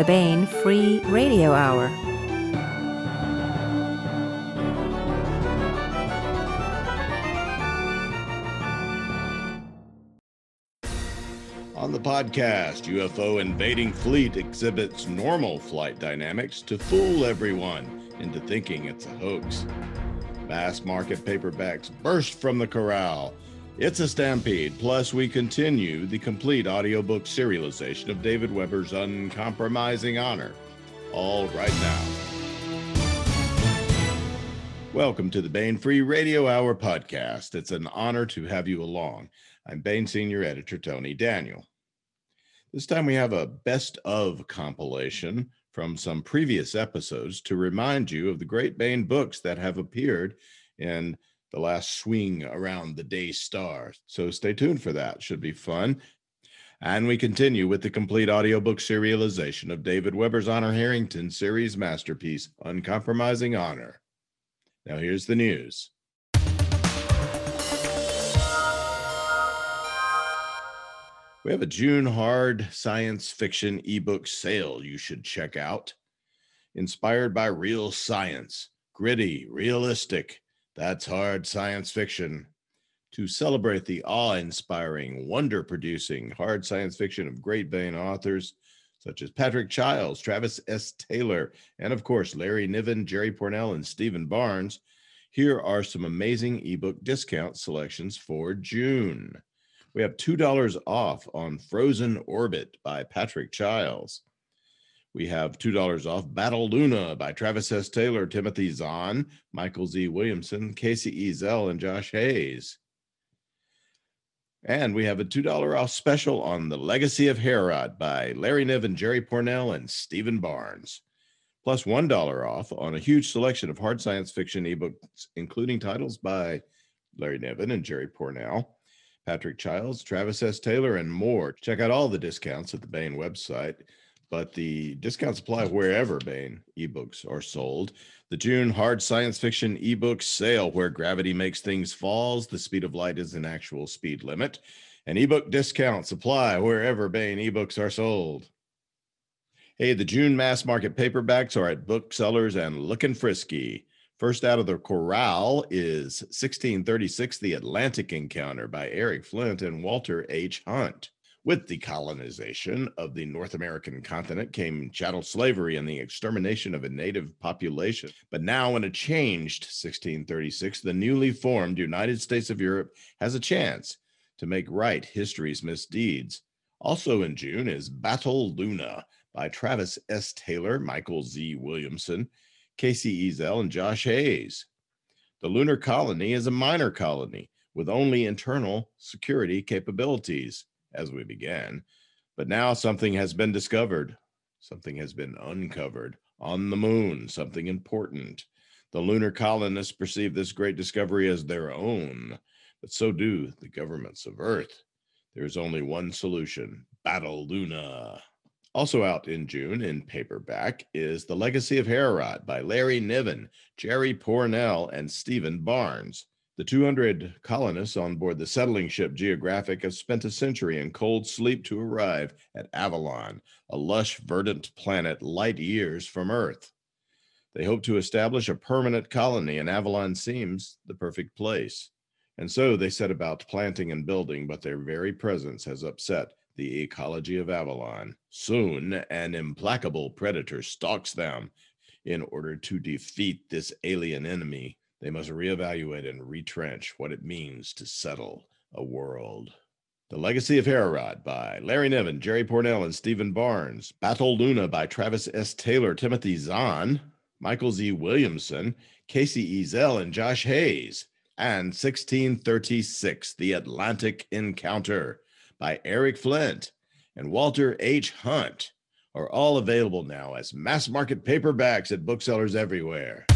the Baen Free Radio Hour. On the podcast, UFO invading fleet exhibits normal flight dynamics to fool everyone into thinking it's a hoax. Mass market paperbacks burst from the corral. It's a stampede. Plus, we continue the complete audiobook serialization of David Weber's Uncompromising Honor. All right now. Welcome to the Baen Free Radio Hour podcast. It's an honor to have you along. I'm Baen Senior Editor Tony Daniel. This time we have a best of compilation from some previous episodes to remind you of the great Baen books that have appeared in the last swing around the day star. So stay tuned for that. Should be fun. And we continue with the complete audiobook serialization of David Weber's Honor Harrington series masterpiece, Uncompromising Honor. Now here's the news. We have a June hard science fiction ebook sale you should check out. Inspired by real science, gritty, realistic, that's hard science fiction. To celebrate the awe inspiring, wonder producing hard science fiction of great Baen authors such as Patrick Chiles, Travis S. Taylor, and of course, Larry Niven, Jerry Pournelle, and Stephen Barnes, here are some amazing ebook discount selections for June. We have $2 off on Frozen Orbit by Patrick Chiles. We have $2 off Battle Luna by Travis S. Taylor, Timothy Zahn, Michael Z. Williamson, Casey E. Zell, and Josh Hayes. And we have a $2 off special on The Legacy of Heorot by Larry Niven, Jerry Pournelle, and Stephen Barnes. Plus 1 off on a huge selection of hard science fiction ebooks, including titles by Larry Niven and Jerry Pournelle. Patrick Chiles, Travis S. Taylor, and more. Check out all the discounts at the Baen website, but the discounts apply wherever Baen ebooks are sold. The June hard science fiction ebook sale, where gravity makes things falls, the speed of light is an actual speed limit, and ebook discounts apply wherever Baen ebooks are sold. Hey, the June mass market paperbacks are at booksellers and looking frisky. First out of the corral is 1636 The Atlantic Encounter by Eric Flint and Walter H. Hunt. With the colonization of the North American continent came chattel slavery and the extermination of a native population. But now, in a changed 1636, the newly formed United States of Europe has a chance to make right history's misdeeds. Also in June is Battle Luna by Travis S. Taylor, Michael Z. Williamson, Kacey Ezell, and Josh Hayes. The lunar colony is a minor colony with only internal security capabilities as we began. But now something has been discovered, something has been uncovered on the moon, something important. The lunar colonists perceive this great discovery as their own, but so do the governments of Earth. There is only one solution Battle Luna. Also out in June in paperback is The Legacy of Heorot by Larry Niven, Jerry Pournelle, and Stephen Barnes. The 200 colonists on board the settling ship Geographic have spent a century in cold sleep to arrive at Avalon, a lush, verdant planet light years from Earth. They hope to establish a permanent colony, and Avalon seems the perfect place. And so they set about planting and building, but their very presence has upset the ecology of Avalon. Soon, an implacable predator stalks them. In order to defeat this alien enemy, they must reevaluate and retrench what it means to settle a world. The Legacy of Heorot by Larry Niven, Jerry Pournelle, and Stephen Barnes. Battle Luna by Travis S. Taylor, Timothy Zahn, Michael Z. Williamson, Kacey Ezell, and Josh Hayes. And 1636, The Atlantic Encounter by Eric Flint and Walter H. Hunt are all available now as mass market paperbacks at booksellers everywhere.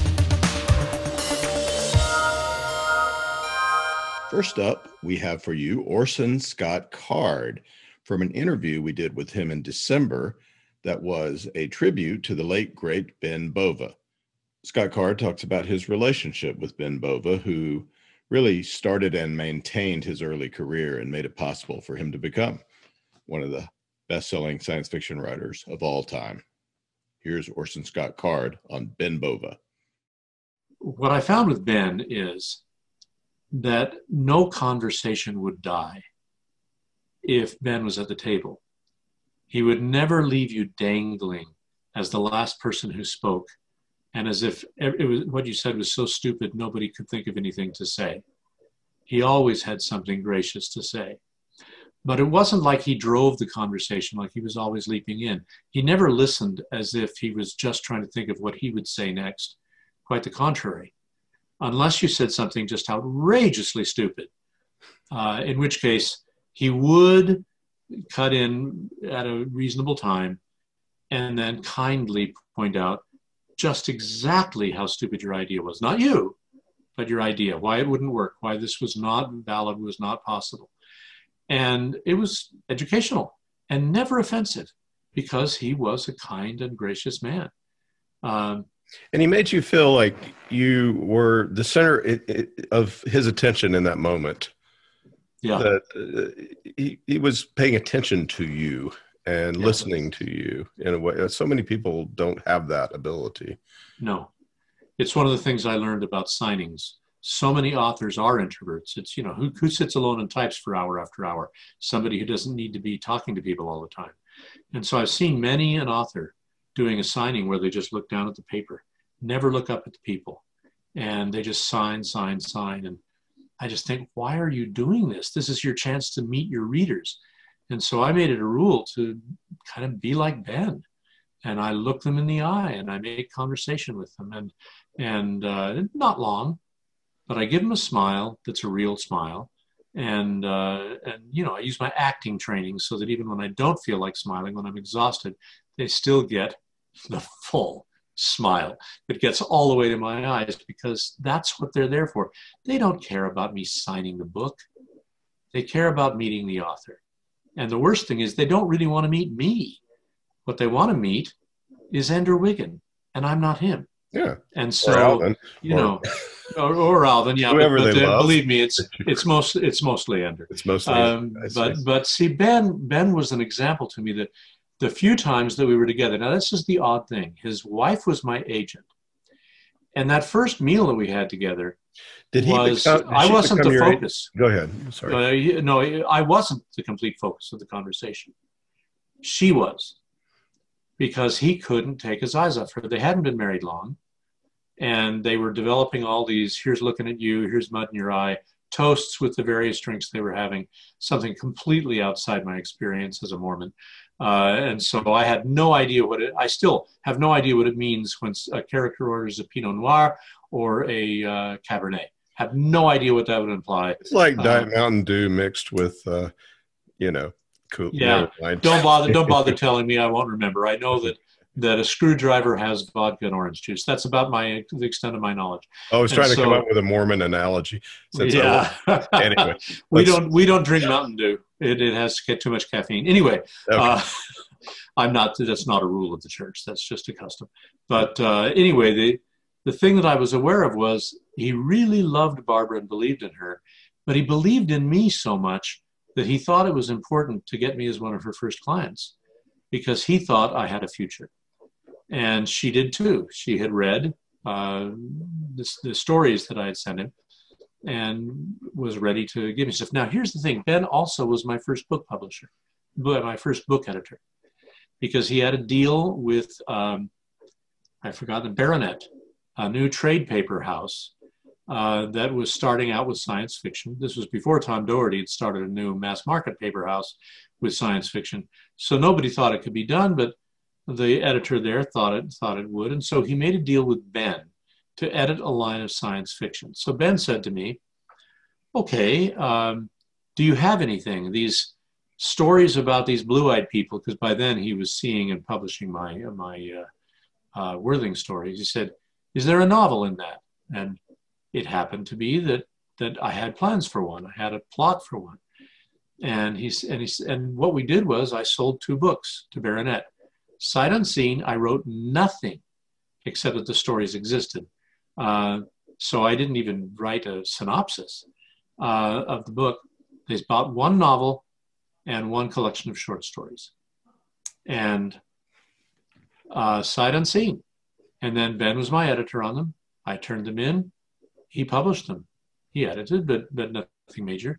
First up, we have for you Orson Scott Card from an interview we did with him in December that was a tribute to the late great Ben Bova. Scott Card talks about his relationship with Ben Bova, who really started and maintained his early career and made it possible for him to become one of the best selling science fiction writers of all time. Here's Orson Scott Card on Ben Bova. What I found with Ben is that no conversation would die if Ben was at the table. He would never leave you dangling as the last person who spoke and as if it was what you said was so stupid nobody could think of anything to say. He always had something gracious to say. But it wasn't like he drove the conversation, like he was always leaping in. He never listened as if he was just trying to think of what he would say next. Quite the contrary. Unless you said something just outrageously stupid, uh, in which case he would cut in at a reasonable time and then kindly point out just exactly how stupid your idea was. Not you, but your idea, why it wouldn't work, why this was not valid, was not possible. And it was educational and never offensive because he was a kind and gracious man. Um, and he made you feel like you were the center of his attention in that moment. Yeah. That uh, he, he was paying attention to you and yes. listening to you in a way. So many people don't have that ability. No. It's one of the things I learned about signings so many authors are introverts. It's, you know, who, who sits alone and types for hour after hour? Somebody who doesn't need to be talking to people all the time. And so I've seen many an author doing a signing where they just look down at the paper, never look up at the people, and they just sign, sign, sign. And I just think, why are you doing this? This is your chance to meet your readers. And so I made it a rule to kind of be like Ben. And I look them in the eye and I make conversation with them. And, and uh, not long, but I give them a smile that's a real smile. And, uh, and, you know, I use my acting training so that even when I don't feel like smiling, when I'm exhausted, they still get the full smile that gets all the way to my eyes because that's what they're there for. They don't care about me signing the book. They care about meeting the author. And the worst thing is they don't really want to meet me. What they want to meet is Ender Wiggin, and I'm not him. Yeah. And so, you know, or, or Alvin, yeah. Whoever but, but they uh, love. believe me, it's it's most it's mostly Ender. It's mostly. Um, but but see, Ben Ben was an example to me that the few times that we were together. Now this is the odd thing. His wife was my agent, and that first meal that we had together. Did he? Was, become, did I wasn't the focus. Agent? Go ahead. Sorry. Uh, no, I wasn't the complete focus of the conversation. She was, because he couldn't take his eyes off her. They hadn't been married long and they were developing all these here's looking at you here's mud in your eye toasts with the various drinks they were having something completely outside my experience as a mormon. Uh, and so i had no idea what it i still have no idea what it means when a character orders a pinot noir or a uh, cabernet. Have no idea what that would imply. It's like diet uh, mountain dew mixed with uh, you know cool yeah. don't bother don't bother telling me i won't remember. I know that that a screwdriver has vodka and orange juice. That's about my the extent of my knowledge. I was trying and to so, come up with a Mormon analogy. yeah. anyway, we don't we don't drink Mountain Dew. It, it has to get too much caffeine. Anyway, okay. uh, I'm not. That's not a rule of the church. That's just a custom. But uh, anyway, the the thing that I was aware of was he really loved Barbara and believed in her, but he believed in me so much that he thought it was important to get me as one of her first clients because he thought I had a future and she did too. She had read uh, the, the, stories that I had sent him and was ready to give me stuff. Now, here's the thing Ben also was my first book publisher, my first book editor, because he had a deal with, um, I forgot the Baronet, a new trade paper house. Uh, that was starting out with science fiction. This was before Tom Doherty had started a new mass market paper house with science fiction. So nobody thought it could be done, but the editor there thought it thought it would, and so he made a deal with Ben to edit a line of science fiction. So Ben said to me, "Okay, um, do you have anything these stories about these blue-eyed people?" Because by then he was seeing and publishing my my uh, uh, Worthing stories. He said, "Is there a novel in that?" And it happened to be that that I had plans for one. I had a plot for one. And he's and he's and what we did was I sold two books to Baronet sight unseen, I wrote nothing except that the stories existed. Uh, so I didn't even write a synopsis uh, of the book. They bought one novel and one collection of short stories. And uh, sight unseen. And then Ben was my editor on them. I turned them in. He published them. He edited, but but nothing major.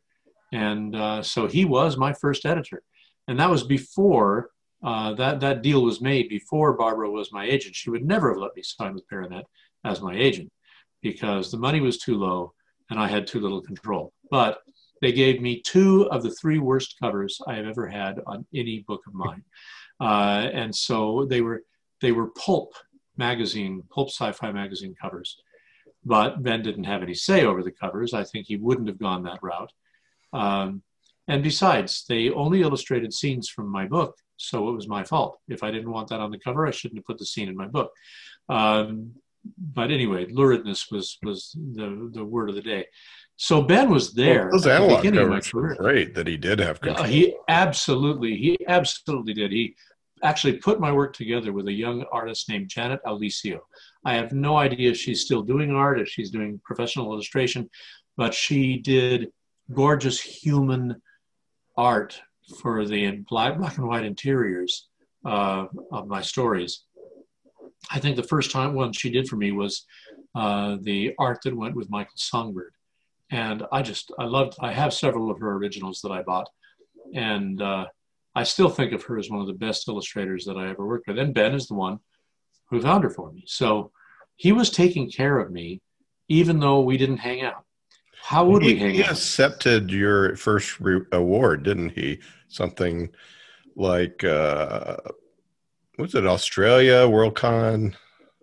And uh, so he was my first editor, and that was before uh, that that deal was made. Before Barbara was my agent, she would never have let me sign with Baronet as my agent because the money was too low and I had too little control. But they gave me two of the three worst covers I have ever had on any book of mine, uh, and so they were they were pulp magazine, pulp sci-fi magazine covers. But Ben didn't have any say over the covers. I think he wouldn't have gone that route. Um, and besides, they only illustrated scenes from my book, so it was my fault. If I didn't want that on the cover, I shouldn't have put the scene in my book. Um, but anyway, luridness was was the the word of the day. So Ben was there. Well, those analog covers were great that he did have control. Uh, he absolutely, he absolutely did. He actually put my work together with a young artist named Janet Aulisio. I have no idea if she's still doing art, if she's doing professional illustration, but she did gorgeous human art for the black, and white interiors uh, of my stories. I think the first time one she did for me was uh, the art that went with Mikal's Songbird. And I just, I loved, I have several of her originals that I bought. And uh, I still think of her as one of the best illustrators that I ever worked with. And Ben is the one who found her for me. So he was taking care of me, even though we didn't hang out. How would he, we hang he out? accepted your first re- award, didn't he? Something like, uh, was it Australia, Worldcon?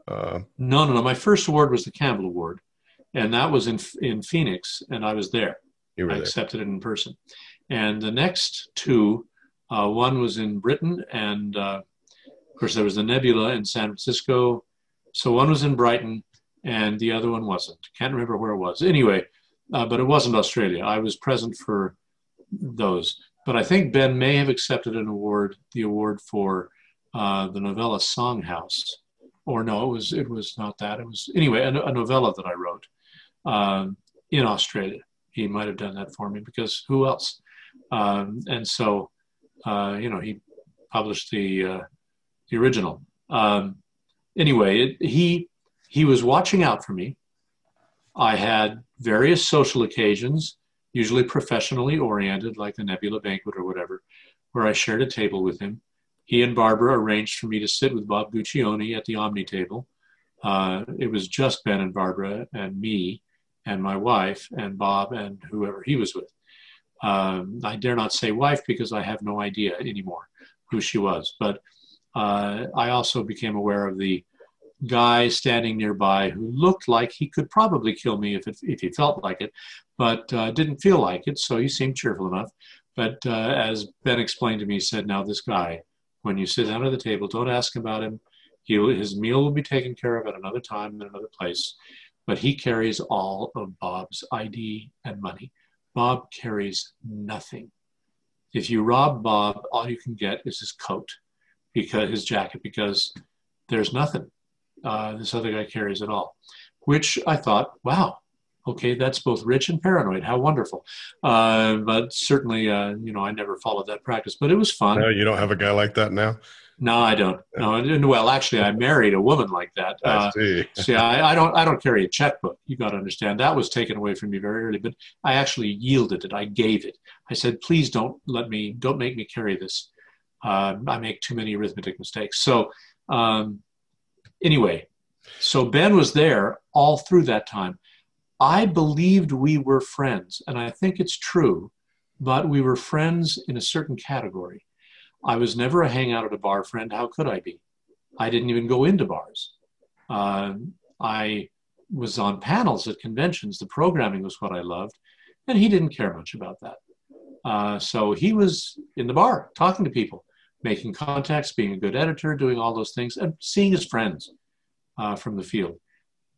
Uh, no, no, no. My first award was the Campbell Award, and that was in in Phoenix, and I was there. You were I there. accepted it in person. And the next two uh, one was in Britain, and uh, of course, there was the Nebula in San Francisco. So one was in Brighton, and the other one wasn't. Can't remember where it was. Anyway, uh, but it wasn't Australia. I was present for those. But I think Ben may have accepted an award, the award for uh, the novella Songhouse. Or no, it was it was not that. It was anyway a, a novella that I wrote um, in Australia. He might have done that for me because who else? Um, and so uh, you know, he published the uh, the original. Um, anyway, it, he he was watching out for me. I had various social occasions, usually professionally oriented, like the Nebula Banquet or whatever, where I shared a table with him. He and Barbara arranged for me to sit with Bob Guccione at the Omni table. Uh, it was just Ben and Barbara and me and my wife and Bob and whoever he was with. Um, I dare not say wife because I have no idea anymore who she was. But uh, I also became aware of the guy standing nearby who looked like he could probably kill me if, it, if he felt like it, but uh, didn't feel like it. So he seemed cheerful enough. But uh, as Ben explained to me, he said, Now, this guy, when you sit down at the table, don't ask about him. He, his meal will be taken care of at another time in another place. But he carries all of Bob's ID and money. Bob carries nothing. If you rob Bob, all you can get is his coat, because his jacket, because there's nothing. Uh, this other guy carries it all, which I thought, wow, okay, that's both rich and paranoid. How wonderful. Uh, but certainly, uh, you know, I never followed that practice, but it was fun. No, you don't have a guy like that now. No, I don't. No, and, well, actually, I married a woman like that. I uh, see. see, I, I, don't. I don't carry a checkbook. You got to understand that was taken away from me very early. But I actually yielded it. I gave it. I said, please don't let me. Don't make me carry this. Uh, I make too many arithmetic mistakes. So, um, anyway, so Ben was there all through that time. I believed we were friends, and I think it's true, but we were friends in a certain category I was never a hangout at a bar friend. How could I be? I didn't even go into bars. Uh, I was on panels at conventions. The programming was what I loved, and he didn't care much about that. Uh, so he was in the bar talking to people, making contacts, being a good editor, doing all those things, and seeing his friends uh, from the field.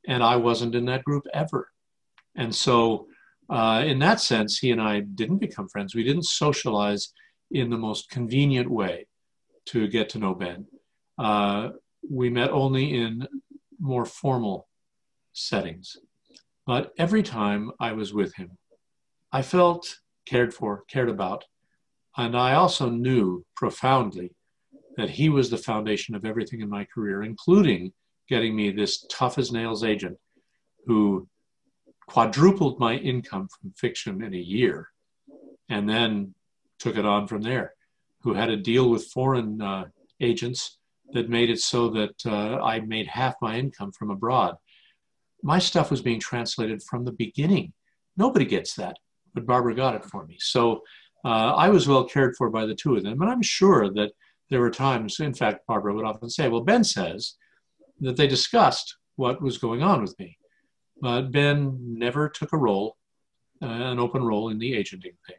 And I wasn't in that group ever. And so, uh, in that sense, he and I didn't become friends. We didn't socialize in the most convenient way to get to know Ben. Uh, we met only in more formal settings. But every time I was with him, I felt cared for, cared about. And I also knew profoundly that he was the foundation of everything in my career, including getting me this tough as nails agent who quadrupled my income from fiction in a year and then took it on from there, who had a deal with foreign uh, agents that made it so that uh, I made half my income from abroad. My stuff was being translated from the beginning. Nobody gets that, but Barbara got it for me. So uh, I was well cared for by the two of them. And I'm sure that there were times, in fact, Barbara would often say, Well, Ben says that they discussed what was going on with me. But Ben never took a role, uh, an open role in the agenting thing.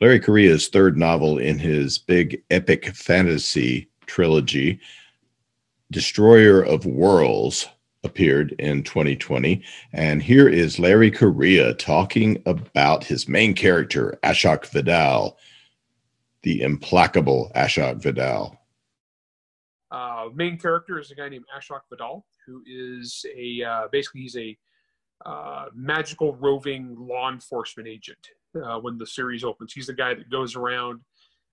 Larry Correia's third novel in his big epic fantasy trilogy, Destroyer of Worlds, appeared in 2020. And here is Larry Correia talking about his main character, Ashok Vadal, the implacable Ashok Vadal. Uh, main character is a guy named Ashok Vadal, who is a uh, basically he's a uh, magical roving law enforcement agent. Uh, when the series opens, he's the guy that goes around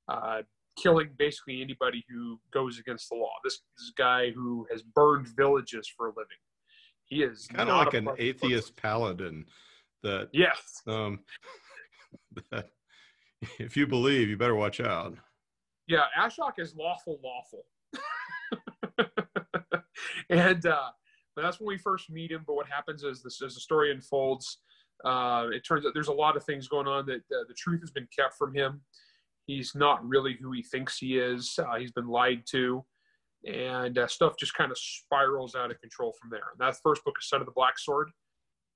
uh, killing basically anybody who goes against the law. This, this guy who has burned villages for a living. He is kind of like an atheist person. paladin. That yes, um, that if you believe, you better watch out. Yeah, Ashok is lawful, lawful. and uh, but that's when we first meet him. But what happens is this as the story unfolds, uh, it turns out there's a lot of things going on that uh, the truth has been kept from him. He's not really who he thinks he is. Uh, he's been lied to, and uh, stuff just kind of spirals out of control from there. And that first book is Son of the Black Sword.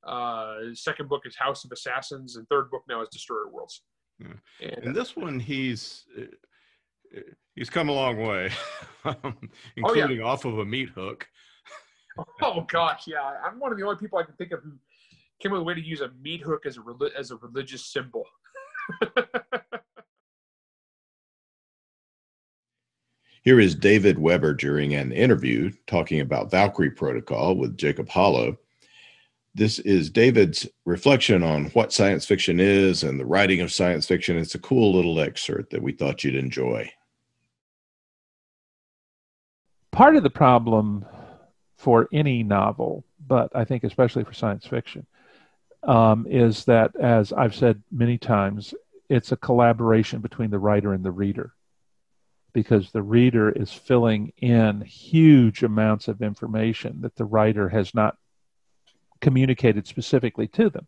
Uh, second book is House of Assassins, and third book now is Destroyer Worlds. Yeah. And, and, this one, he's he's come a long way, including oh, yeah. off of a meat hook. oh gosh, yeah, I'm one of the only people I can think of who came up with a way to use a meat hook as a as a religious symbol. Here is David Weber during an interview talking about Valkyrie Protocol with Jacob Holo. This is David's reflection on what science fiction is and the writing of science fiction. It's a cool little excerpt that we thought you'd enjoy. Part of the problem for any novel, but I think especially for science fiction, um, is that, as I've said many times, it's a collaboration between the writer and the reader because the reader is filling in huge amounts of information that the writer has not communicated specifically to them.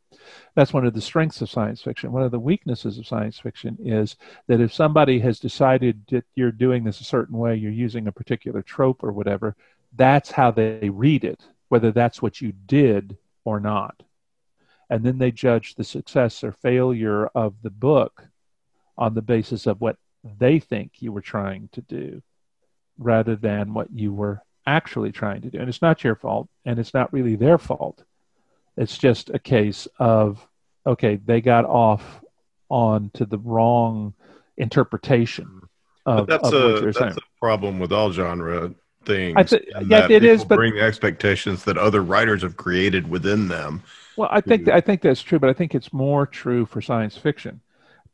That's one of the strengths of science fiction. One of the weaknesses of science fiction is that if somebody has decided that you're doing this a certain way, you're using a particular trope or whatever, that's how they read it, whether that's what you did or not. And then they judge the success or failure of the book on the basis of what they think you were trying to do rather than what you were actually trying to do. And it's not your fault, and it's not really their fault. It's just a case of, okay, they got off on to the wrong interpretation of, that's of a, what you're that's saying. a problem with all genre things. Th- yeah, it is, but bring expectations that other writers have created within them. Well, I think I think that's true, but I think it's more true for science fiction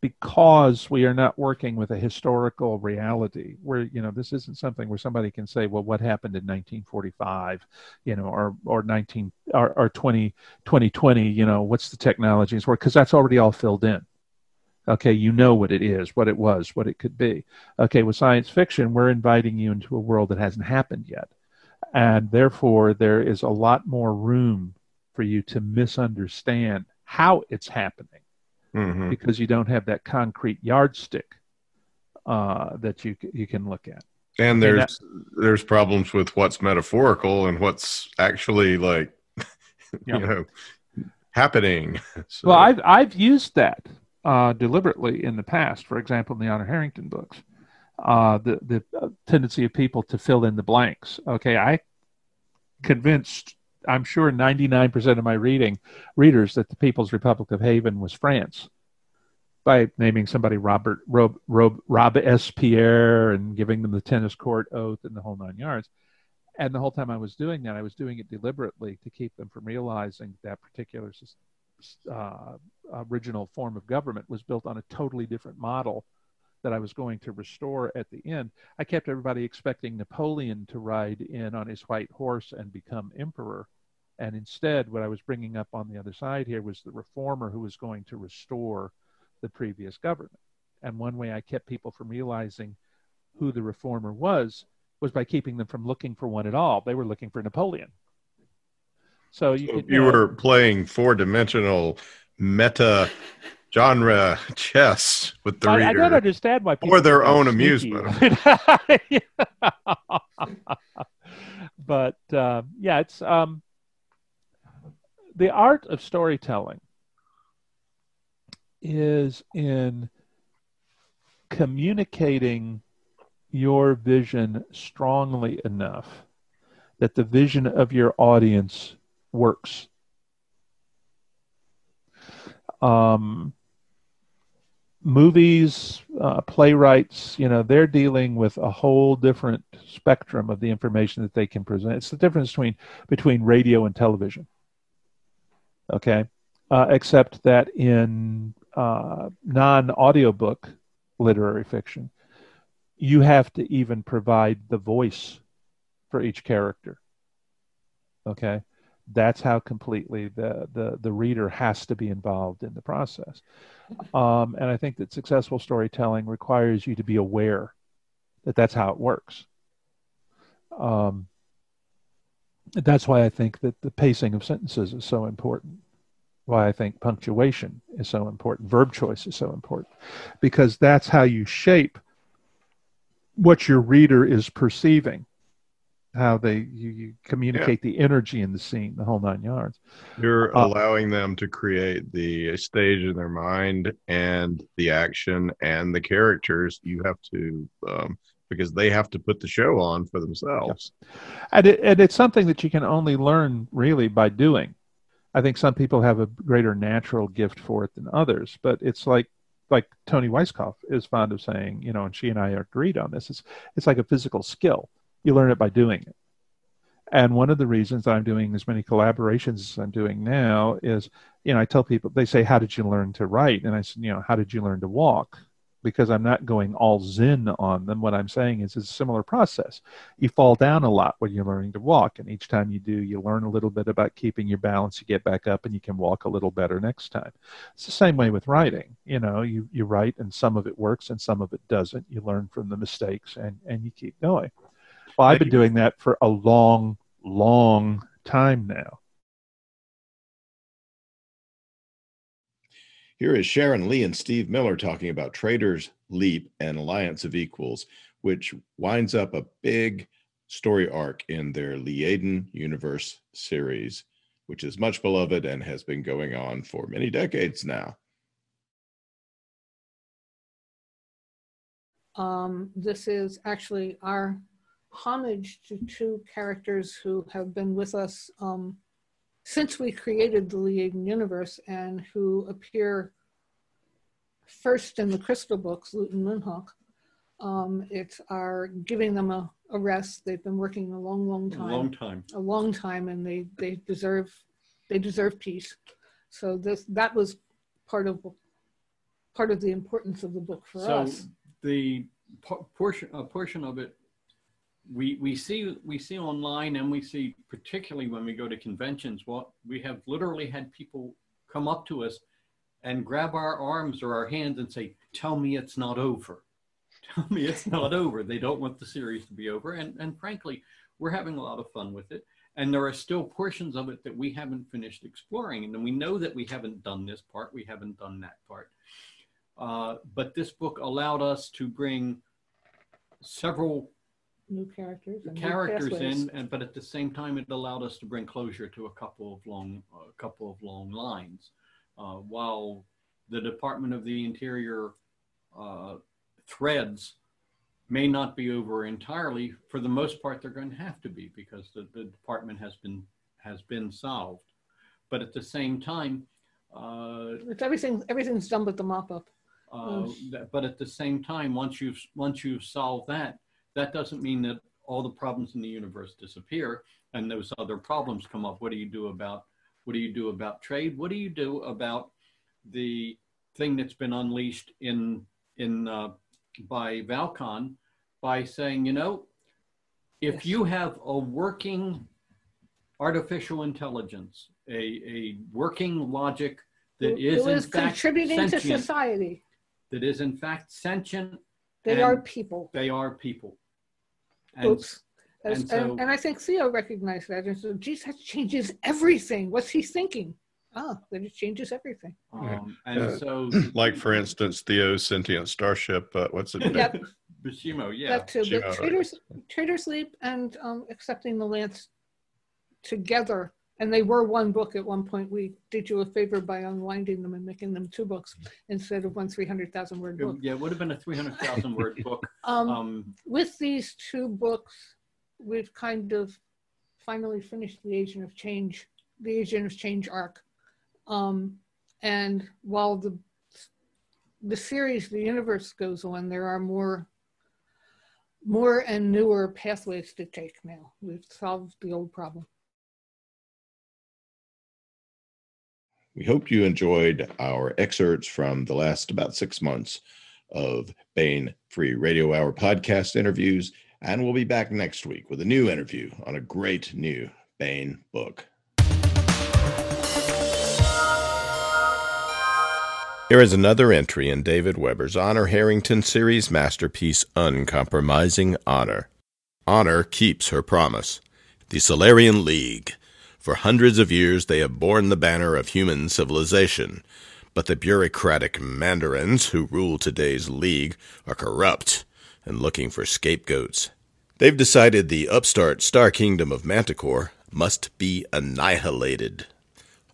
because we are not working with a historical reality where you know this isn't something where somebody can say well what happened in 1945 you know or or 19 or, or 20 2020 you know what's the technologies work because that's already all filled in. Okay you know what it is what it was what it could be. Okay with science fiction we're inviting you into a world that hasn't happened yet. And therefore there is a lot more room for you to misunderstand how it's happening mm-hmm. because you don't have that concrete yardstick uh, that you you can look at. And there's and that, there's problems with what's metaphorical and what's actually like you know happening. So. Well, I've I've used that uh, deliberately in the past. For example, in the Honor Harrington books, uh, the the uh, tendency of people to fill in the blanks. Okay, I convinced I'm sure 99% of my reading readers that the People's Republic of Haven was France by naming somebody Robert Rob, Rob, Robespierre and giving them the tennis court oath and the whole nine yards. And the whole time I was doing that, I was doing it deliberately to keep them from realizing that particular uh, original form of government was built on a totally different model that I was going to restore at the end, I kept everybody expecting Napoleon to ride in on his white horse and become emperor. And instead, what I was bringing up on the other side here was the reformer who was going to restore the previous government. And one way I kept people from realizing who the reformer was was by keeping them from looking for one at all. They were looking for Napoleon. So you, so could, you were playing four dimensional meta genre chess with the I, reader. I don't understand why for their own amusement. but uh, yeah, it's um, the art of storytelling is in communicating your vision strongly enough that the vision of your audience works. Um, movies, uh, playwrights, you know, they're dealing with a whole different spectrum of the information that they can present. It's the difference between between radio and television. Okay, uh, except that in uh, non-audiobook literary fiction, you have to even provide the voice for each character. Okay, that's how completely the the the reader has to be involved in the process. Um, and I think that successful storytelling requires you to be aware that that's how it works. Um, that's why I think that the pacing of sentences is so important. Why I think punctuation is so important, verb choice is so important, because that's how you shape what your reader is perceiving how they you, you communicate yeah. the energy in the scene, the whole nine yards. You're uh, allowing them to create the stage in their mind and the action and the characters. You have to um, because they have to put the show on for themselves. And, it, and it's something that you can only learn really by doing. I think some people have a greater natural gift for it than others, but it's like like Toni Weisskopf is fond of saying, you know, and she and I agreed on this. It's it's like a physical skill you learn it by doing it. And one of the reasons I'm doing as many collaborations as I'm doing now is, you know, I tell people, they say, How did you learn to write? And I said, You know, how did you learn to walk? Because I'm not going all zen on them. What I'm saying is it's a similar process. You fall down a lot when you're learning to walk. And each time you do, you learn a little bit about keeping your balance. You get back up and you can walk a little better next time. It's the same way with writing. You know, you, you write and some of it works and some of it doesn't. You learn from the mistakes and, and you keep going. Well, I've been doing that for a long, long time now. Here is Sharon Lee and Steve Miller talking about Trader's Leap and Alliance of Equals, which winds up a big story arc in their Liaden universe series, which is much beloved and has been going on for many decades now. Um, this is actually our homage to two characters who have been with us um, since we created the Liaden universe and who appear first in the Crystal books, Lute and Moonhawk. Um, it's our giving them a, a, rest. They've been working a long, long time. A long time. A long time, and they they deserve they deserve peace. So this that was part of part of the importance of the book for so us. So the portion a portion of it we we see we see online and we see particularly when we go to conventions what we have literally had people come up to us and grab our arms or our hands and say tell me it's not over. Tell me it's not over. They don't want the series to be over. And and frankly we're having a lot of fun with it. And there are still portions of it that we haven't finished exploring. And we know that we haven't done this part. We haven't done that part. Uh, but this book allowed us to bring several new characters and characters in, and but at the same time, it allowed us to bring closure to a couple of long, a couple of long lines. Uh, while the Department of the Interior uh, threads may not be over entirely, for the most part, they're going to have to be because the, the department has been has been solved. But at the same time, uh, it's everything. Everything's done but the mop up. Uh, but at the same time, once you've once you've solved that, that doesn't mean that all the problems in the universe disappear and those other problems come up. What do you do about what do you do about trade? What do you do about the thing that's been unleashed in in uh, by Val Con by saying, you know, if Yes. you have a working artificial intelligence, a, a working logic that Who- is who in is fact contributing to society. that is in fact sentient, They are people. they are people. And Oops. And And, so- and I think Theo recognized that and said, geez, that changes everything. What's he thinking? Ah, that it changes everything. Um, and Uh, so, like for instance, Theo's sentient starship. Uh, what's it? Yep. Bechimo, yeah. that too. she- But Trader's, Trader's Leap and um, Accepting the Lance together, and they were one book at one point. We did you a favor by unwinding them and making them two books instead of one 300,000 word book. Yeah, it would have been a 300,000 word book. Um, Um, with these two books, we've kind of finally finished the Agent of Change, the Agent of Change arc. Um, and while the the series, the universe goes on, there are more more and newer pathways to take now. We've solved the old problem. We hope you enjoyed our excerpts from the last about six months of Baen Free Radio Hour podcast interviews. And we'll be back next week with a new interview on a great new Baen book. Here is another entry in David Weber's Honor Harrington series masterpiece, Uncompromising Honor. Honor keeps her promise. The Solarian League. For hundreds of years, they have borne the banner of human civilization. But the bureaucratic mandarins who rule today's League are corrupt and looking for scapegoats. They've decided the upstart Star Kingdom of Manticore must be annihilated.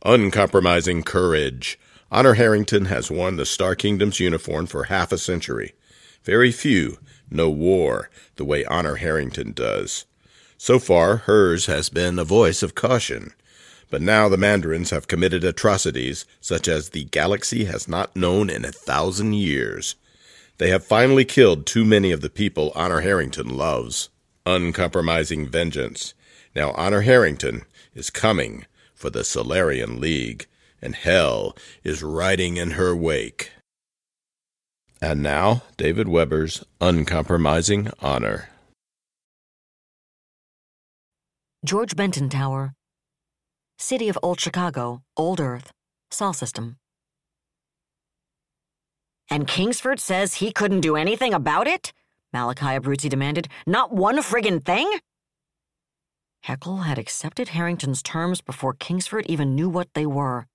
Uncompromising courage. Honor Harrington has worn the Star Kingdom's uniform for half a century. Very few know war the way Honor Harrington does. So far, hers has been a voice of caution. But now the Mandarins have committed atrocities such as the galaxy has not known in a thousand years. They have finally killed too many of the people Honor Harrington loves. Uncompromising vengeance. Now Honor Harrington is coming for the Solarian League, and hell is riding in her wake. And now, David Weber's Uncompromising Honor. George Benton Tower, City of Old Chicago, Old Earth, Sol System. And Kingsford says he couldn't do anything about it? Malachi Abruzzi demanded. Not one friggin' thing? Heckle had accepted Harrington's terms before Kingsford even knew what they were,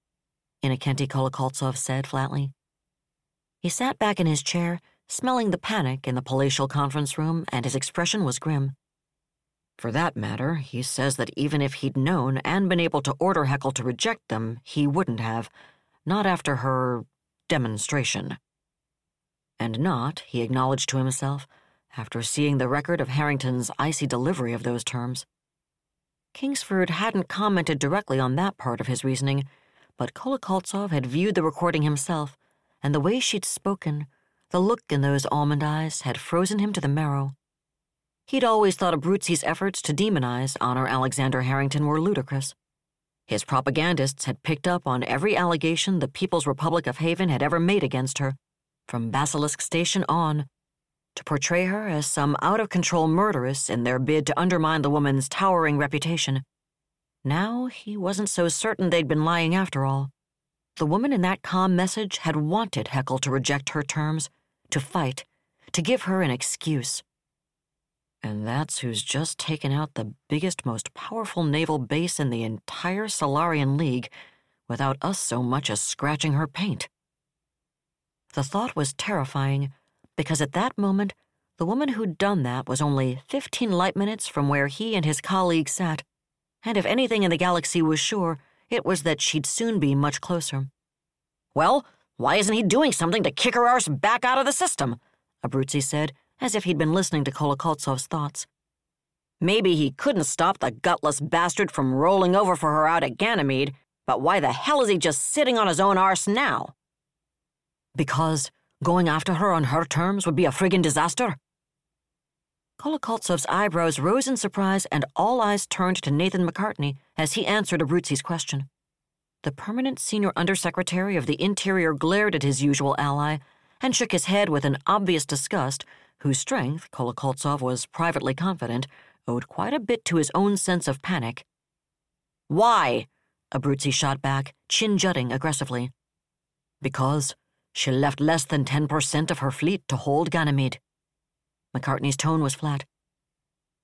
Innokenty Kolokoltsov said flatly. He sat back in his chair, smelling the panic in the palatial conference room, and his expression was grim. For that matter, he says that even if he'd known and been able to order Heckle to reject them, he wouldn't have, not after her demonstration. And not, he acknowledged to himself, after seeing the record of Harrington's icy delivery of those terms. Kingsford hadn't commented directly on that part of his reasoning, but Kolokoltsov had viewed the recording himself, and the way she'd spoken, the look in those almond eyes, had frozen him to the marrow. He'd always thought Abruzzi's efforts to demonize Honor Alexander Harrington were ludicrous. His propagandists had picked up on every allegation the People's Republic of Haven had ever made against her, from Basilisk Station on, to portray her as some out of control murderess in their bid to undermine the woman's towering reputation. Now he wasn't so certain they'd been lying after all. The woman in that calm message had wanted Heckle to reject her terms, to fight, to give her an excuse. And that's who's just taken out the biggest, most powerful naval base in the entire Solarian League without us so much as scratching her paint. The thought was terrifying because at that moment, the woman who'd done that was only 15 light minutes from where he and his colleague sat, and if anything in the galaxy was sure, it was that she'd soon be much closer. Well, why isn't he doing something to kick her arse back out of the system? Abruzzi said, as if he'd been listening to Kolokoltsov's thoughts. Maybe he couldn't stop the gutless bastard from rolling over for her out at Ganymede, but why the hell is he just sitting on his own arse now? Because going after her on her terms would be a friggin' disaster? Kolokoltsov's eyebrows rose in surprise, and all eyes turned to Nathan MacArtney as he answered Abruzzi's question. The permanent senior undersecretary of the Interior glared at his usual ally and shook his head with an obvious disgust, whose strength, Kolokoltsov was privately confident, owed quite a bit to his own sense of panic. Why? Abruzzi shot back, chin jutting aggressively. Because she left less than 10% of her fleet to hold Ganymede. MacArtney's tone was flat.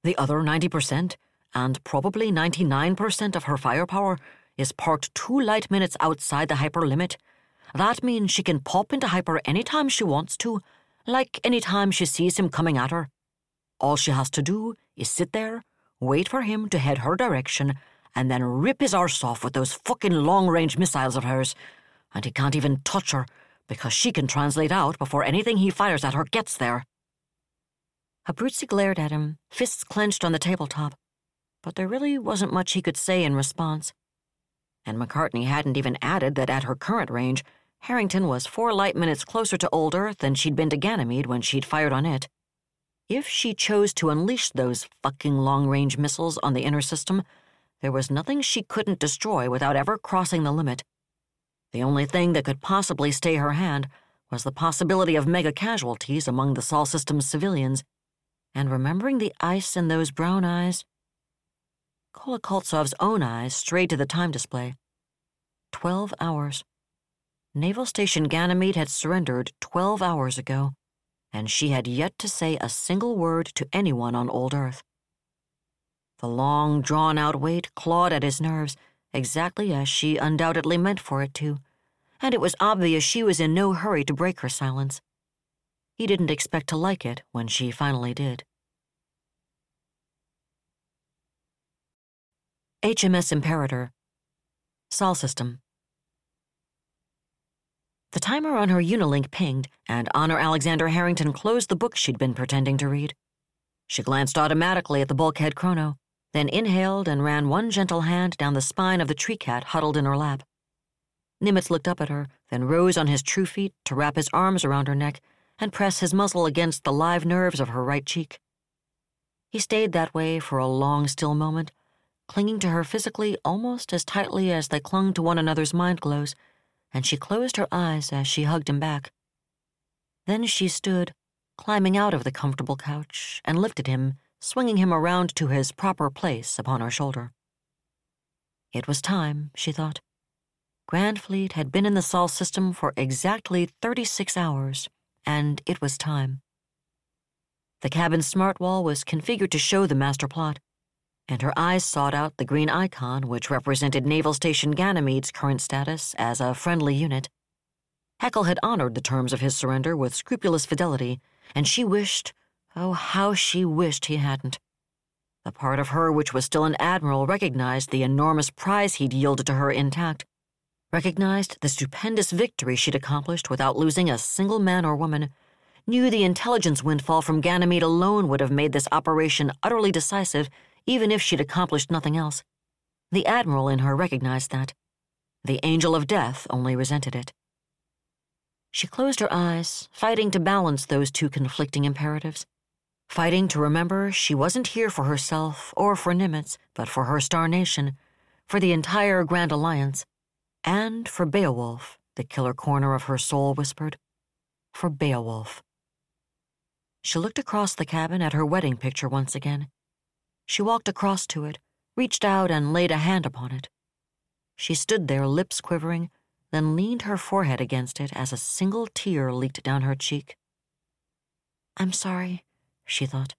The other 90%, and probably 99% of her firepower, is parked two light minutes outside the hyper limit. That means she can pop into hyper anytime she wants to, like any time she sees him coming at her. All she has to do is sit there, wait for him to head her direction, and then rip his arse off with those fucking long range missiles of hers. And he can't even touch her because she can translate out before anything he fires at her gets there. Abruzzi glared at him, fists clenched on the tabletop, but there really wasn't much he could say in response. And MacArtney hadn't even added that at her current range, Harrington was four light minutes closer to Old Earth than she'd been to Ganymede when she'd fired on it. If she chose to unleash those fucking long range missiles on the inner system, there was nothing she couldn't destroy without ever crossing the limit. The only thing that could possibly stay her hand was the possibility of mega casualties among the Sol system's civilians. And remembering the ice in those brown eyes, Kolokoltsov's own eyes strayed to the time display. Twelve hours. Naval Station Ganymede had surrendered 12 hours ago, and she had yet to say a single word to anyone on Old Earth. The long, drawn out wait clawed at his nerves, exactly as she undoubtedly meant for it to, and it was obvious she was in no hurry to break her silence. He didn't expect to like it when she finally did. HMS Imperator, Sol System. The timer on her Unilink pinged, and Honor Alexander Harrington closed the book she'd been pretending to read. She glanced automatically at the bulkhead chrono, then inhaled and ran one gentle hand down the spine of the tree cat huddled in her lap. Nimitz looked up at her, then rose on his true feet to wrap his arms around her neck and press his muzzle against the live nerves of her right cheek. He stayed that way for a long, still moment, clinging to her physically almost as tightly as they clung to one another's mind glows and she closed her eyes as she hugged him back. Then she stood, climbing out of the comfortable couch, and lifted him, swinging him around to his proper place upon her shoulder. It was time, she thought. Grand Fleet had been in the Sol system for exactly 36 hours, and it was time. The cabin's smart wall was configured to show the master plot, and her eyes sought out the green icon which represented Naval Station Ganymede's current status as a friendly unit. Haeckel had honored the terms of his surrender with scrupulous fidelity, and she wished, oh, how she wished he hadn't. The part of her which was still an admiral recognized the enormous prize he'd yielded to her intact, recognized the stupendous victory she'd accomplished without losing a single man or woman, knew the intelligence windfall from Ganymede alone would have made this operation utterly decisive even if she'd accomplished nothing else. The Admiral in her recognized that. The Angel of Death only resented it. She closed her eyes, fighting to balance those two conflicting imperatives. Fighting to remember she wasn't here for herself or for Nimitz, but for her star nation, for the entire Grand Alliance, and for Beowulf, the killer corner of her soul whispered. For Beowulf. She looked across the cabin at her wedding picture once again she walked across to it, reached out and laid a hand upon it. She stood there, lips quivering, then leaned her forehead against it as a single tear leaked down her cheek. I'm sorry, she thought.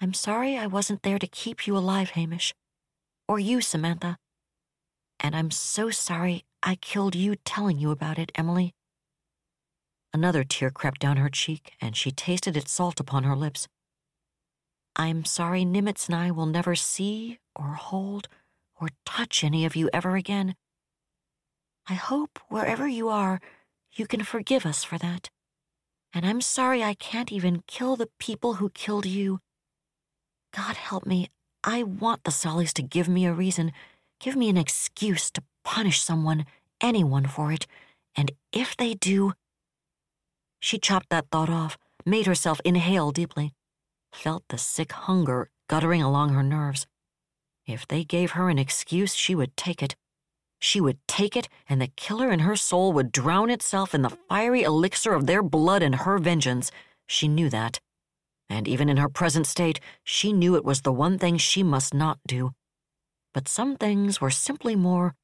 I'm sorry I wasn't there to keep you alive, Hamish. Or you, Samantha. And I'm so sorry I killed you telling you about it, Emily. Another tear crept down her cheek, and she tasted its salt upon her lips. I'm sorry Nimitz and I will never see or hold or touch any of you ever again. I hope wherever you are, you can forgive us for that. And I'm sorry I can't even kill the people who killed you. God help me, I want the Sollies to give me a reason, give me an excuse to punish someone, anyone for it, and if they do. She chopped that thought off, made herself inhale deeply felt the sick hunger guttering along her nerves. If they gave her an excuse, she would take it. She would take it, and the killer in her soul would drown itself in the fiery elixir of their blood and her vengeance. She knew that. And even in her present state, she knew it was the one thing she must not do. But some things were simply more.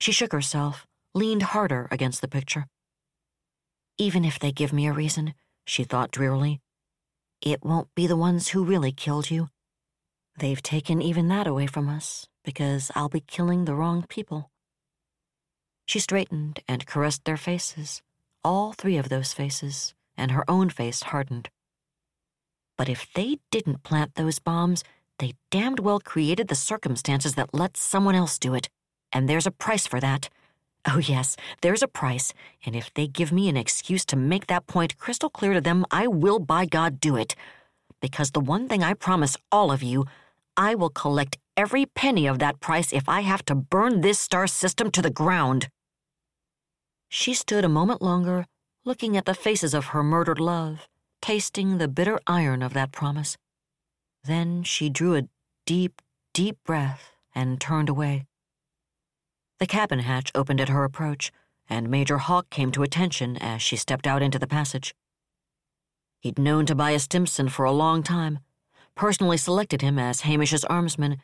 She shook herself, leaned harder against the picture. Even if they give me a reason, she thought drearily, it won't be the ones who really killed you. They've taken even that away from us because I'll be killing the wrong people. She straightened and caressed their faces, all three of those faces, and her own face hardened. But if they didn't plant those bombs, they damned well created the circumstances that let someone else do it. And there's a price for that. Oh, yes, there's a price, and if they give me an excuse to make that point crystal clear to them, I will by God do it. Because the one thing I promise all of you, I will collect every penny of that price if I have to burn this star system to the ground. She stood a moment longer, looking at the faces of her murdered love, tasting the bitter iron of that promise. Then she drew a deep, deep breath and turned away. The cabin hatch opened at her approach, and Major Hawke came to attention as she stepped out into the passage. He'd known Tobias Stimson for a long time, personally selected him as Hamish's armsman,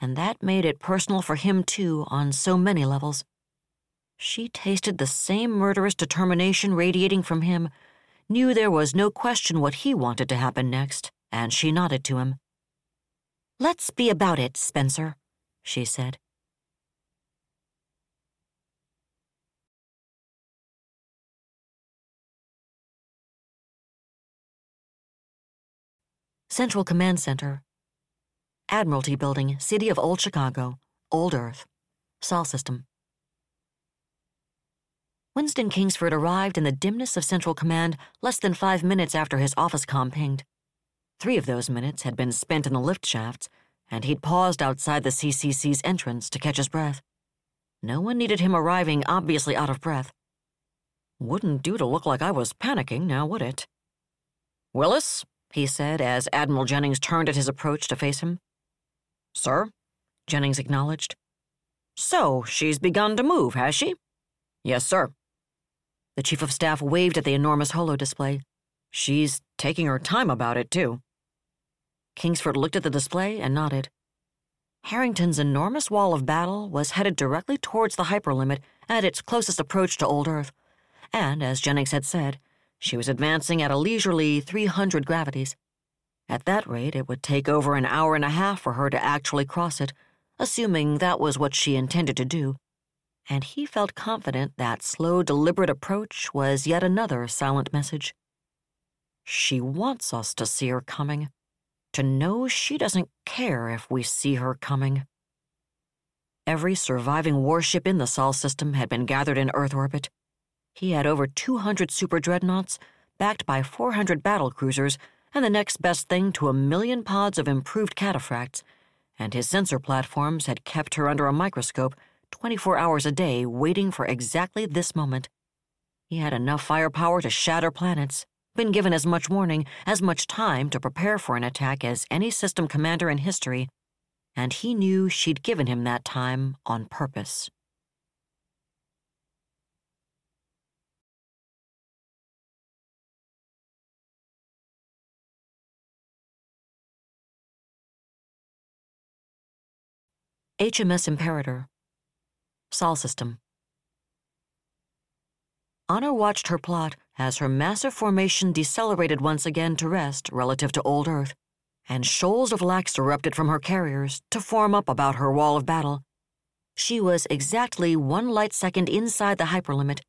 and that made it personal for him too on so many levels. She tasted the same murderous determination radiating from him, knew there was no question what he wanted to happen next, and she nodded to him. Let's be about it, Spencer, she said. Central Command Center, Admiralty Building, City of Old Chicago, Old Earth, Sol System. Winston Kingsford arrived in the dimness of Central Command less than five minutes after his office com pinged. Three of those minutes had been spent in the lift shafts, and he'd paused outside the CCC's entrance to catch his breath. No one needed him arriving obviously out of breath. Wouldn't do to look like I was panicking, now would it? Willis, he said as Admiral Jennings turned at his approach to face him. Sir? Jennings acknowledged. So, she's begun to move, has she? Yes, sir. The Chief of Staff waved at the enormous holo display. She's taking her time about it, too. Kingsford looked at the display and nodded. Harrington's enormous wall of battle was headed directly towards the hyperlimit at its closest approach to old Earth, and, as Jennings had said, she was advancing at a leisurely 300 gravities. At that rate, it would take over an hour and a half for her to actually cross it, assuming that was what she intended to do. And he felt confident that slow, deliberate approach was yet another silent message. She wants us to see her coming, to know she doesn't care if we see her coming. Every surviving warship in the Sol system had been gathered in Earth orbit. He had over 200 super dreadnoughts, backed by 400 battle cruisers and the next best thing to a million pods of improved cataphracts, and his sensor platforms had kept her under a microscope 24 hours a day waiting for exactly this moment. He had enough firepower to shatter planets, been given as much warning, as much time to prepare for an attack as any system commander in history, and he knew she'd given him that time on purpose. HMS Imperator, Sol System. Honor watched her plot as her massive formation decelerated once again to rest relative to old Earth, and shoals of LACs erupted from her carriers to form up about her wall of battle. She was exactly one light second inside the hyperlimit,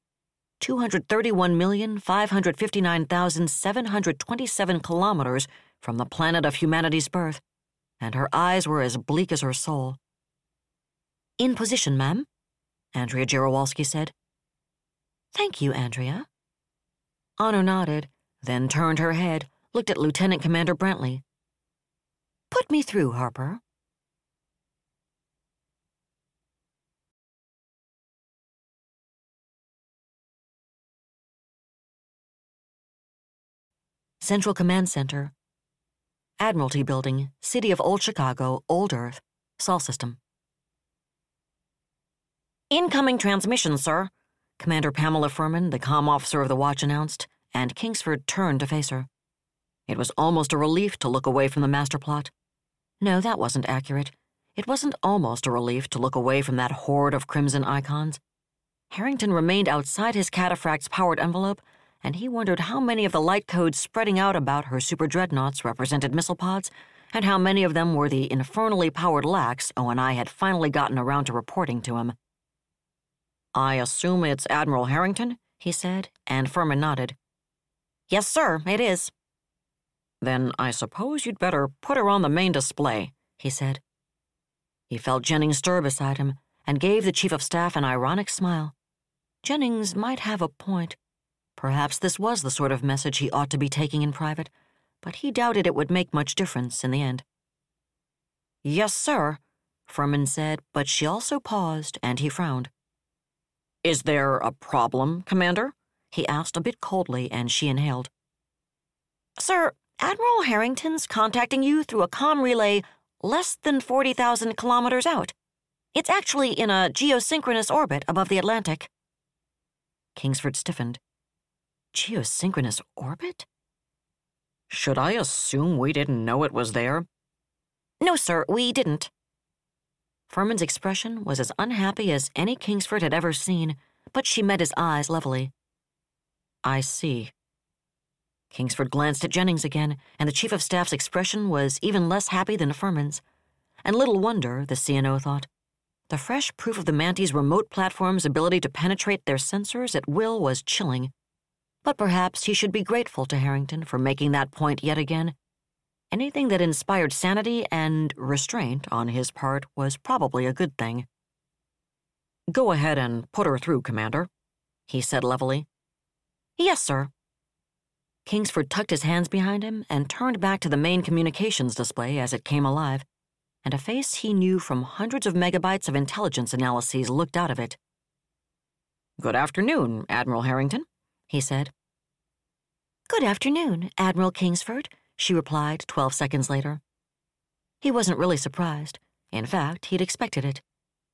231,559,727 kilometers from the planet of humanity's birth, and her eyes were as bleak as her soul. In position, ma'am, Andrea Jaruwalski said. Thank you, Andrea. Honor nodded, then turned her head, looked at Lieutenant Commander Brantley. Put me through, Harper. Central Command Center, Admiralty Building, City of Old Chicago, Old Earth, Sol System. Incoming transmission, sir, Commander Pamela Furman, the comm officer of the watch, announced, and Kingsford turned to face her. It was almost a relief to look away from the master plot. No, that wasn't accurate. It wasn't almost a relief to look away from that horde of crimson icons. Harrington remained outside his cataphract's powered envelope, and he wondered how many of the light codes spreading out about her super dreadnoughts represented missile pods, and how many of them were the infernally powered LACs ONI had finally gotten around to reporting to him. I assume it's Admiral Harrington, he said, and Furman nodded. Yes, sir, it is. Then I suppose you'd better put her on the main display, he said. He felt Jennings stir beside him and gave the Chief of Staff an ironic smile. Jennings might have a point. Perhaps this was the sort of message he ought to be taking in private, but he doubted it would make much difference in the end. Yes, sir, Furman said, but she also paused, and he frowned. Is there a problem, Commander? he asked a bit coldly, and she inhaled. Sir, Admiral Harrington's contacting you through a com relay less than 40,000 kilometers out. It's actually in a geosynchronous orbit above the Atlantic. Kingsford stiffened. Geosynchronous orbit? Should I assume we didn't know it was there? No, sir, we didn't. Furman's expression was as unhappy as any Kingsford had ever seen, but she met his eyes levelly. I see. Kingsford glanced at Jennings again, and the Chief of Staff's expression was even less happy than Furman's. And little wonder, the CNO thought. The fresh proof of the Manties' remote platform's ability to penetrate their sensors at will was chilling. But perhaps he should be grateful to Harrington for making that point yet again. Anything that inspired sanity and restraint on his part was probably a good thing. Go ahead and put her through, Commander, he said levelly. Yes, sir. Kingsford tucked his hands behind him and turned back to the main communications display as it came alive and a face he knew from hundreds of megabytes of intelligence analyses looked out of it. Good afternoon, Admiral Harrington, he said. Good afternoon, Admiral Kingsford, she replied 12 seconds later. He wasn't really surprised. In fact, he'd expected it,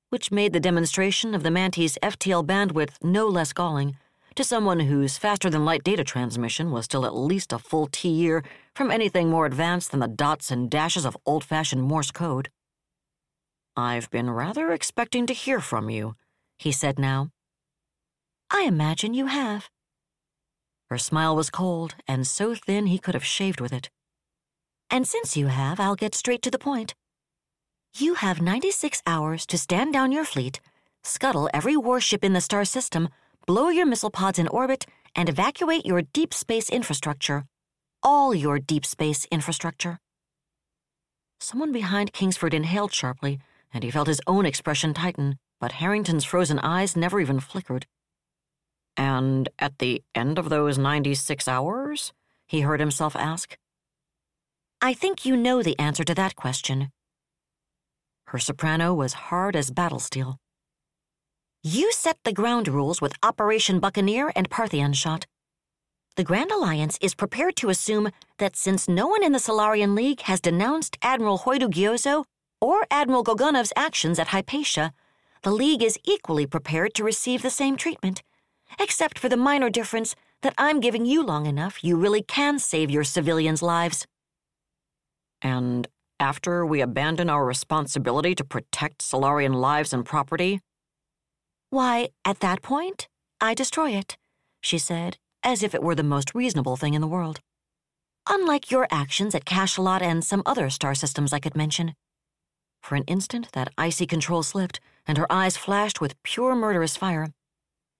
which made the demonstration of the Manties' FTL bandwidth no less galling to someone whose faster than light data transmission was still at least a full T year from anything more advanced than the dots and dashes of old fashioned Morse code. I've been rather expecting to hear from you, he said now. I imagine you have. Her smile was cold and so thin he could have shaved with it. And since you have, I'll get straight to the point. You have 96 hours to stand down your fleet, scuttle every warship in the star system, blow your missile pods in orbit, and evacuate your deep space infrastructure. All your deep space infrastructure. Someone behind Kingsford inhaled sharply, and he felt his own expression tighten, but Harrington's frozen eyes never even flickered. And at the end of those 96 hours? He heard himself ask. I think you know the answer to that question. Her soprano was hard as battle steel. You set the ground rules with Operation Buccaneer and Parthian Shot. The Grand Alliance is prepared to assume that since no one in the Solarian League has denounced Admiral Hajdu Gyozo or Admiral Gogunov's actions at Hypatia, the League is equally prepared to receive the same treatment, except for the minor difference that I'm giving you long enough you really can save your civilians' lives. And after we abandon our responsibility to protect Solarian lives and property, why, at that point, I destroy it, she said, as if it were the most reasonable thing in the world. Unlike your actions at Cachalot and some other star systems I could mention. For an instant, that icy control slipped, and her eyes flashed with pure murderous fire.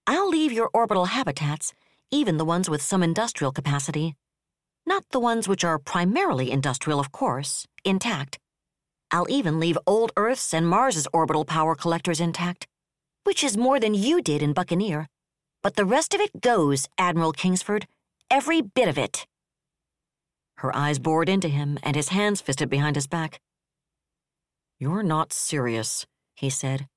I'll leave your orbital habitats, even the ones with some industrial capacity. Not the ones which are primarily industrial, of course, intact. I'll even leave old Earth's and Mars's orbital power collectors intact which is more than you did in Buccaneer. But the rest of it goes, Admiral Kingsford. Every bit of it. Her eyes bored into him, and his hands fisted behind his back. You're not serious, he said.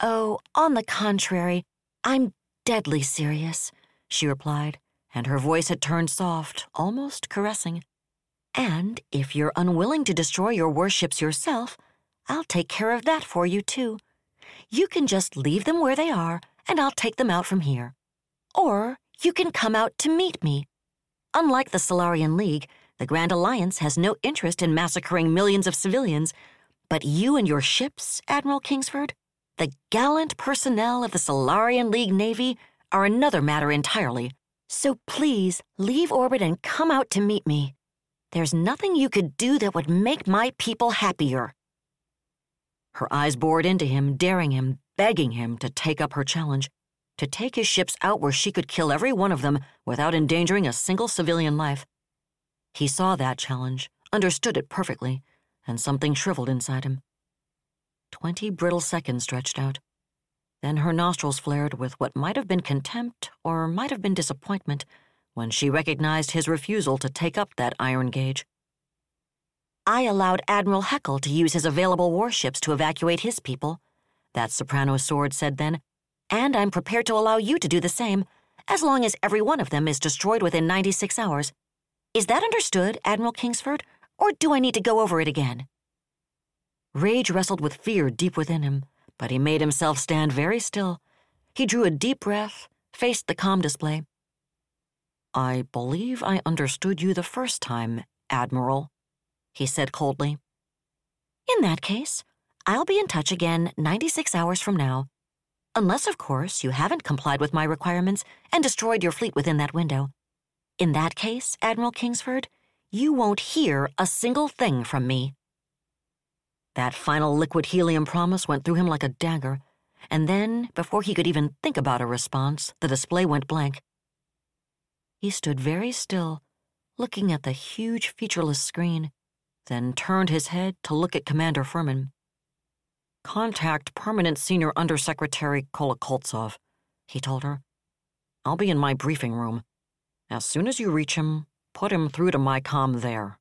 Oh, on the contrary, I'm deadly serious, she replied, and her voice had turned soft, almost caressing. And if you're unwilling to destroy your warships yourself, I'll take care of that for you, too You can just leave them where they are, and I'll take them out from here. Or you can come out to meet me. Unlike the Solarian League, the Grand Alliance has no interest in massacring millions of civilians, but you and your ships, Admiral Kingsford, the gallant personnel of the Solarian League Navy, are another matter entirely. So please leave orbit and come out to meet me. There's nothing you could do that would make my people happier. Her eyes bored into him, daring him, begging him to take up her challenge, to take his ships out where she could kill every one of them without endangering a single civilian life. He saw that challenge, understood it perfectly, and something shriveled inside him. Twenty brittle seconds stretched out. Then her nostrils flared with what might have been contempt or might have been disappointment when she recognized his refusal to take up that iron gauge. I allowed Admiral Haeckel to use his available warships to evacuate his people, that soprano sword said then, and I'm prepared to allow you to do the same, as long as every one of them is destroyed within 96 hours. Is that understood, Admiral Kingsford, or do I need to go over it again? Rage wrestled with fear deep within him, but he made himself stand very still. He drew a deep breath, faced the com display. I believe I understood you the first time, Admiral, he said coldly. In that case, I'll be in touch again 96 hours from now. Unless, of course, you haven't complied with my requirements and destroyed your fleet within that window. In that case, Admiral Kingsford, you won't hear a single thing from me. That final liquid helium promise went through him like a dagger, and then, before he could even think about a response, the display went blank. He stood very still, looking at the huge featureless screen, then turned his head to look at Commander Furman. Contact Permanent Senior Undersecretary Kolokoltsov, he told her. I'll be in my briefing room. As soon as you reach him, put him through to my com there.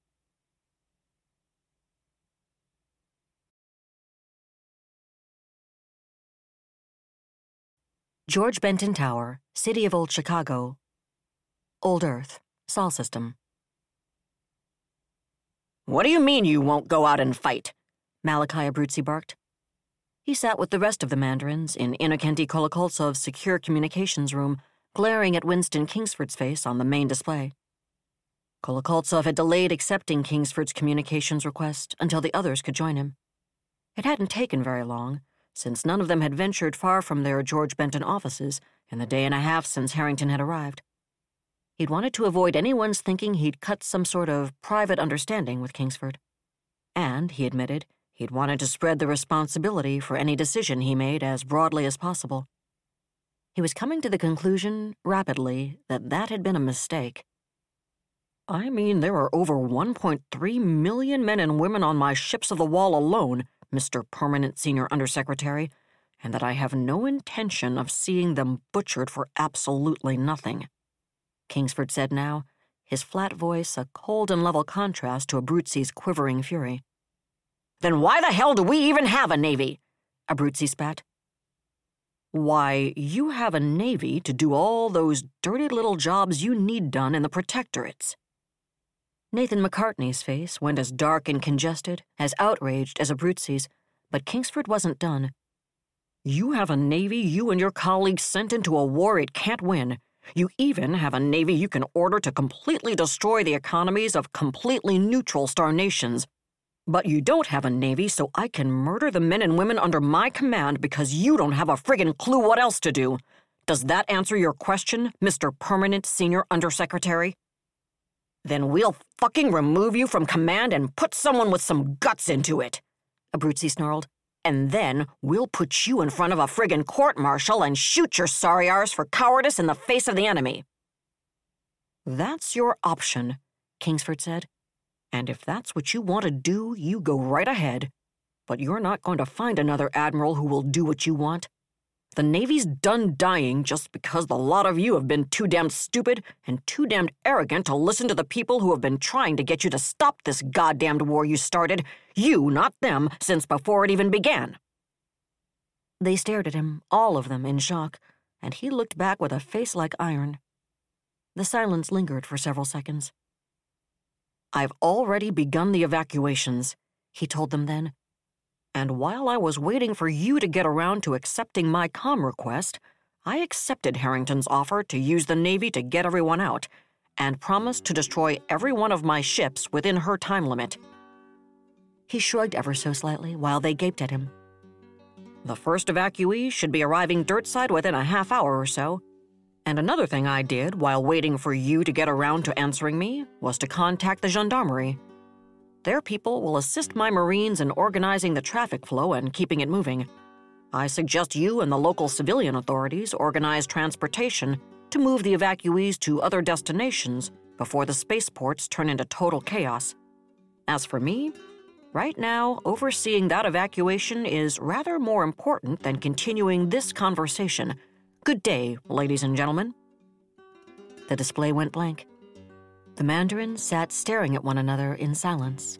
George Benton Tower, City of Old Chicago, Old Earth, Sol System. What do you mean you won't go out and fight? Malachi Abruzzi barked. He sat with the rest of the mandarins in Innokentiy Kolokoltsov's secure communications room glaring at Winston Kingsford's face on the main display. Kolokoltsov had delayed accepting Kingsford's communications request until the others could join him. It hadn't taken very long, since none of them had ventured far from their George Benton offices in the day and a half since Harrington had arrived. He'd wanted to avoid anyone's thinking he'd cut some sort of private understanding with Kingsford. And, he admitted, he'd wanted to spread the responsibility for any decision he made as broadly as possible. He was coming to the conclusion, rapidly, that that had been a mistake. I mean, there are over 1.3 million men and women on my ships of the wall alone, Mr. Permanent Senior Undersecretary, and that I have no intention of seeing them butchered for absolutely nothing. Kingsford said now, his flat voice a cold and level contrast to Abruzzi's quivering fury. Then why the hell do we even have a navy? Abruzzi spat. Why, you have a navy to do all those dirty little jobs you need done in the protectorates. Nathan MacArtney's face went as dark and congested, as outraged as Abruzzi's, but Kingsford wasn't done. You have a navy you and your colleagues sent into a war it can't win. You even have a navy you can order to completely destroy the economies of completely neutral star nations but you don't have a navy, so I can murder the men and women under my command because you don't have a friggin' clue what else to do. Does that answer your question, Mr. Permanent Senior Undersecretary? Then we'll fucking remove you from command and put someone with some guts into it, Abruzzi snarled. And then we'll put you in front of a friggin' court martial and shoot your sorry arse for cowardice in the face of the enemy. That's your option, Kingsford said. And if that's what you want to do, you go right ahead. But you're not going to find another admiral who will do what you want. The Navy's done dying just because the lot of you have been too damned stupid and too damned arrogant to listen to the people who have been trying to get you to stop this goddamned war you started. You, not them, since before it even began. They stared at him, all of them, in shock, and he looked back with a face like iron. The silence lingered for several seconds. I've already begun the evacuations, he told them then. And while I was waiting for you to get around to accepting my com request, I accepted Harrington's offer to use the Navy to get everyone out and promised to destroy every one of my ships within her time limit. He shrugged ever so slightly while they gaped at him. The first evacuees should be arriving dirtside within a half hour or so. And another thing I did while waiting for you to get around to answering me was to contact the gendarmerie. Their people will assist my Marines in organizing the traffic flow and keeping it moving. I suggest you and the local civilian authorities organize transportation to move the evacuees to other destinations before the spaceports turn into total chaos. As for me, right now, overseeing that evacuation is rather more important than continuing this conversation. Good day, ladies and gentlemen. The display went blank. The mandarins sat staring at one another in silence.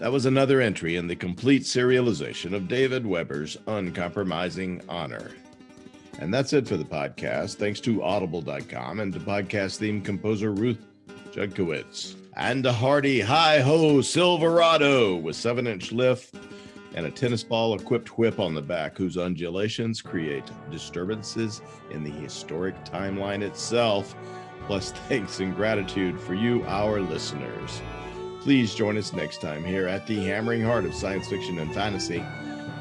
That was another entry in the complete serialization of David Weber's Uncompromising Honor. And that's it for the podcast. Thanks to audible.com and to podcast theme composer Ruth Judkowitz. And a hearty hi ho Silverado with 7 inch lift and a tennis ball equipped whip on the back, whose undulations create disturbances in the historic timeline itself. Plus, thanks and gratitude for you, our listeners. Please join us next time here at the hammering heart of science fiction and fantasy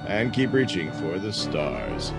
and keep reaching for the stars.